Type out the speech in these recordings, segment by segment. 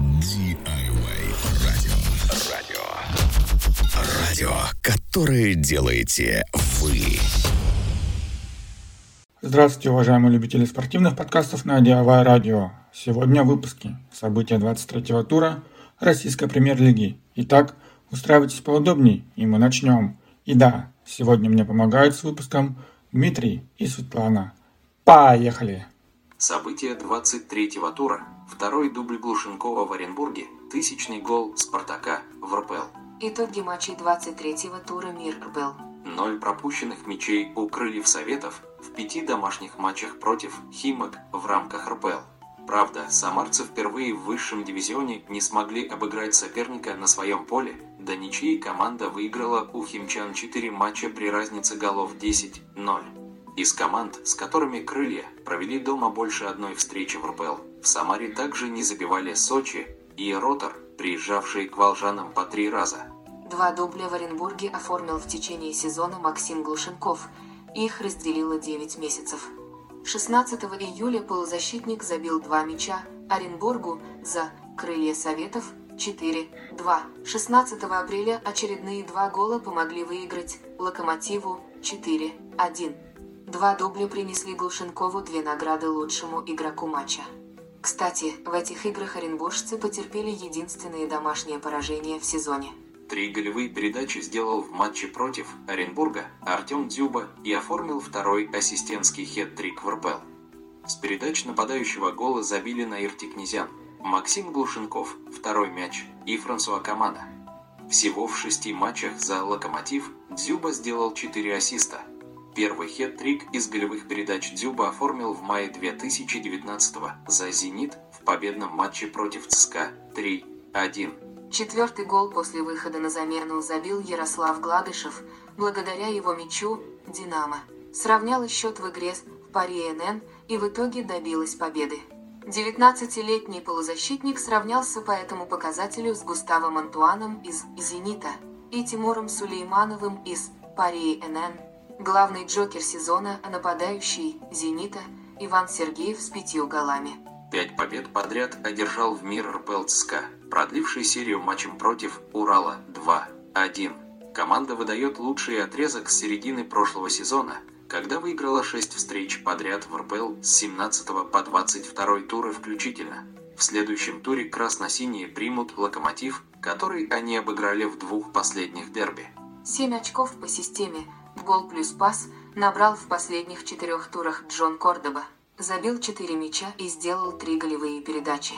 DIY радио. Радио. Радио, которое делаете вы. Здравствуйте, уважаемые любители спортивных подкастов на DIY радио. Сегодня в выпуске события 23-го тура российской премьер-лиги. Итак, устраивайтесь поудобнее, и мы начнем. И да, сегодня мне помогают с выпуском Дмитрий и Светлана. Поехали! События 23-го тура. Второй дубль Глушенкова в Оренбурге. Тысячный гол Спартака в РПЛ. Итоги матчей 23-го тура Мир РПЛ. Ноль пропущенных мячей у Крыльев Советов в пяти домашних матчах против Химок в рамках РПЛ. Правда, самарцы впервые в высшем дивизионе не смогли обыграть соперника на своем поле, до ничьей команда выиграла у химчан 4 матча при разнице голов 10-0. Из команд, с которыми «Крылья» провели дома больше одной встречи в РПЛ, в Самаре также не забивали Сочи и Ротор, приезжавшие к волжанам по три раза. Два дубля в Оренбурге оформил в течение сезона Максим Глушенков. Их разделило 9 месяцев. 16 июля полузащитник забил два мяча Оренбургу за «Крылья Советов» 4-2. 16 апреля очередные два гола помогли выиграть «Локомотиву» 4-1. Два дубля принесли Глушенкову две награды лучшему игроку матча. Кстати, в этих играх оренбуржцы потерпели единственное домашнее поражение в сезоне. Три голевые передачи сделал в матче против Оренбурга Артем Дзюба и оформил второй ассистентский хет-трик в РПЛ. С передач нападающего гола забили Наирти Князян, Максим Глушенков, второй мяч, и Франсуа Камада. Всего в шести матчах за «Локомотив» Дзюба сделал четыре ассиста – Первый хет-трик из голевых передач Дзюба оформил в мае 2019 за «Зенит» в победном матче против ЦСКА 3-1. Четвертый гол после выхода на замену забил Ярослав Гладышев, благодаря его мячу «Динамо». Сравняла счет в игре в паре НН и в итоге добилась победы. 19-летний полузащитник сравнялся по этому показателю с Густавом Антуаном из «Зенита» и Тимуром Сулеймановым из пари НН Главный джокер сезона, нападающий «Зенита» Иван Сергеев с пятью голами. Пять побед подряд одержал в мир РПЛ ЦСКА, продливший серию матчем против Урала 2-1. Команда выдает лучший отрезок с середины прошлого сезона, когда выиграла 6 встреч подряд в РПЛ с 17 по 22 туры включительно. В следующем туре красно-синие примут «Локомотив», который они обыграли в двух последних дерби. 7 очков по системе – гол плюс пас, набрал в последних четырех турах Джон Кордоба. Забил четыре мяча и сделал три голевые передачи.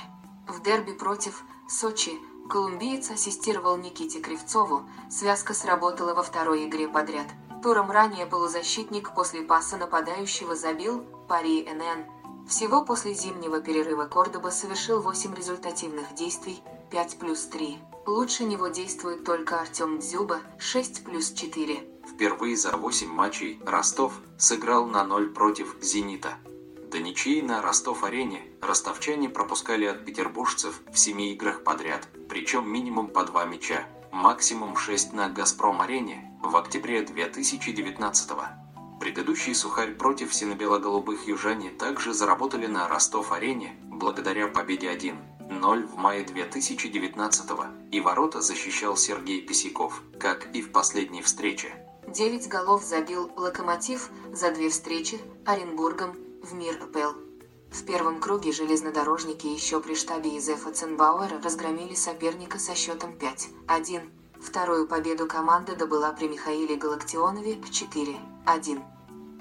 В дерби против Сочи колумбиец ассистировал Никите Кривцову, связка сработала во второй игре подряд. Туром ранее полузащитник после паса нападающего забил пари НН. Всего после зимнего перерыва Кордоба совершил 8 результативных действий, 5 плюс 3. Лучше него действует только Артем Дзюба, 6 плюс 4. Впервые за 8 матчей Ростов сыграл на 0 против «Зенита». До ничьи на Ростов-арене ростовчане пропускали от петербуржцев в 7 играх подряд, причем минимум по 2 мяча, максимум 6 на «Газпром-арене» в октябре 2019 -го. Предыдущий сухарь против сино-бело-голубых южане также заработали на Ростов-арене благодаря победе 1-0 в мае 2019 и ворота защищал Сергей Косяков, как и в последней встрече. 9 голов забил «Локомотив» за две встречи Оренбургом в мир РПЛ. В первом круге железнодорожники еще при штабе Изефа Ценбауэра разгромили соперника со счетом 5-1. Вторую победу команда добыла при Михаиле Галактионове 4-1.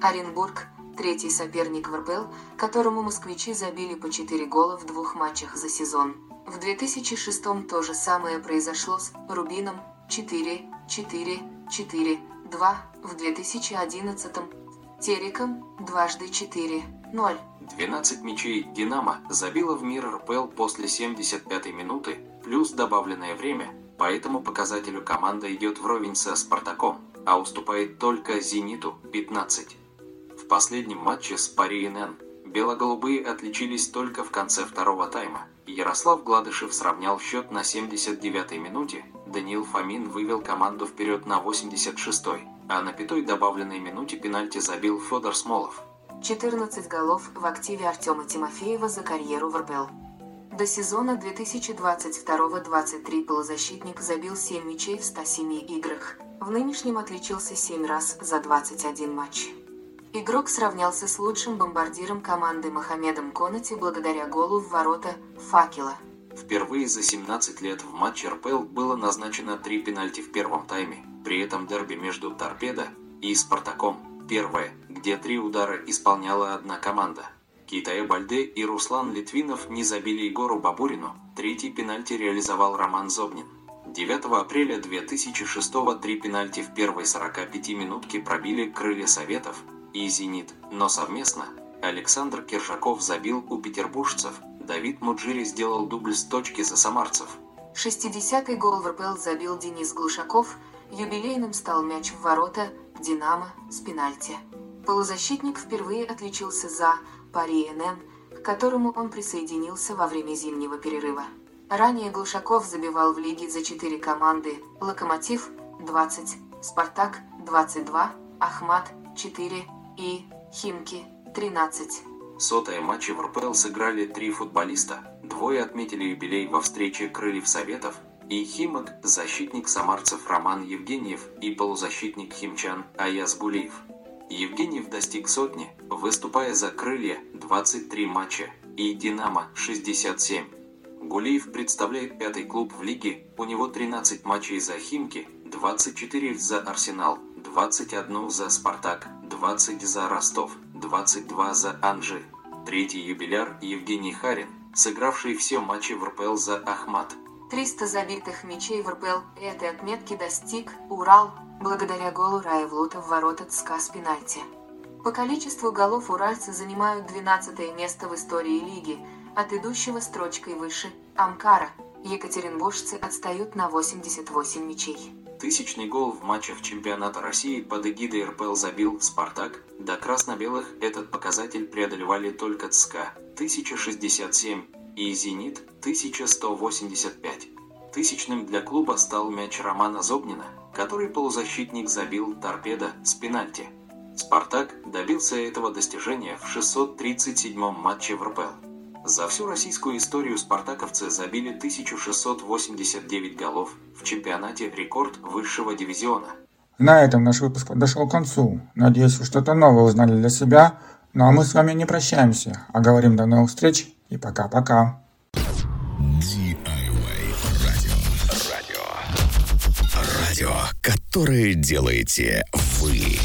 Оренбург – третий соперник в РПЛ, которому москвичи забили по 4 гола в двух матчах за сезон. В 2006 то же самое произошло с Рубином 4-4-4 2 в 2011, Тереком дважды 4, 0. 12 мячей «Динамо» забила в мир РПЛ после 75-й минуты, плюс добавленное время, по этому показателю команда идет вровень со «Спартаком», а уступает только «Зениту» 15. В последнем матче с Пари НН белоголубые отличились только в конце второго тайма. Ярослав Гладышев сравнял счет на 79-й минуте, Даниил Фомин вывел команду вперед на 86-й, а на пятой добавленной минуте пенальти забил Федор Смолов. 14 голов в активе Артема Тимофеева за карьеру в РПЛ. До сезона 2022-23 полузащитник забил 7 мячей в 107 играх. В нынешнем отличился 7 раз за 21 матч. Игрок сравнялся с лучшим бомбардиром команды Мохаммедом Конати благодаря голу в ворота «Факела». Впервые за 17 лет в матче РПЛ было назначено три пенальти в первом тайме. При этом дерби между «Торпедо» и «Спартаком» первое, где три удара исполняла одна команда – Китая Бальде и Руслан Литвинов не забили Егору Бабурину, третий пенальти реализовал Роман Зобнин. 9 апреля 2006 три пенальти в первой 45 минутке пробили крылья Советов и «Зенит», но совместно Александр Киржаков забил у петербуржцев, Давид Муджири сделал дубль с точки за самарцев. 60-й гол в РПЛ забил Денис Глушаков, юбилейным стал мяч в ворота «Динамо» с пенальти. Полузащитник впервые отличился за Пари НН, к которому он присоединился во время зимнего перерыва. Ранее Глушаков забивал в лиге за четыре команды «Локомотив» 20, «Спартак» 22, «Ахмат» 4 и «Химки» 13. Сотая матче в РПЛ сыграли три футболиста. Двое отметили юбилей во встрече Крыльев Советов и Химок, защитник самарцев Роман Евгеньев и полузащитник химчан Аяз Гулиев. Евгеньев достиг сотни, выступая за «Крылья» 23 матча и «Динамо» 67. Гулиев представляет пятый клуб в лиге, у него 13 матчей за «Химки», 24 за «Арсенал», 21 за «Спартак», 20 за «Ростов», 22 за «Анжи». Третий юбиляр Евгений Харин, сыгравший все матчи в РПЛ за «Ахмат». 300 забитых мячей в РПЛ этой отметки достиг «Урал», благодаря голу Раевлута в ворота ЦСКА с пенальти. По количеству голов уральцы занимают 12 место в истории лиги, от идущего строчкой выше – Амкара. Екатеринбуржцы отстают на 88 мячей. Тысячный гол в матчах чемпионата России под эгидой РПЛ забил «Спартак». До красно-белых этот показатель преодолевали только ЦСКА – 1067 и «Зенит» – 1185. Тысячным для клуба стал мяч Романа Зобнина – который полузащитник забил торпедо с пенальти. «Спартак» добился этого достижения в 637-м матче в РПЛ. За всю российскую историю спартаковцы забили 1689 голов в чемпионате рекорд высшего дивизиона. На этом наш выпуск подошел к концу. Надеюсь, вы что-то новое узнали для себя. Ну а мы с вами не прощаемся, а говорим до новых встреч и пока-пока. Радио, которое делаете вы.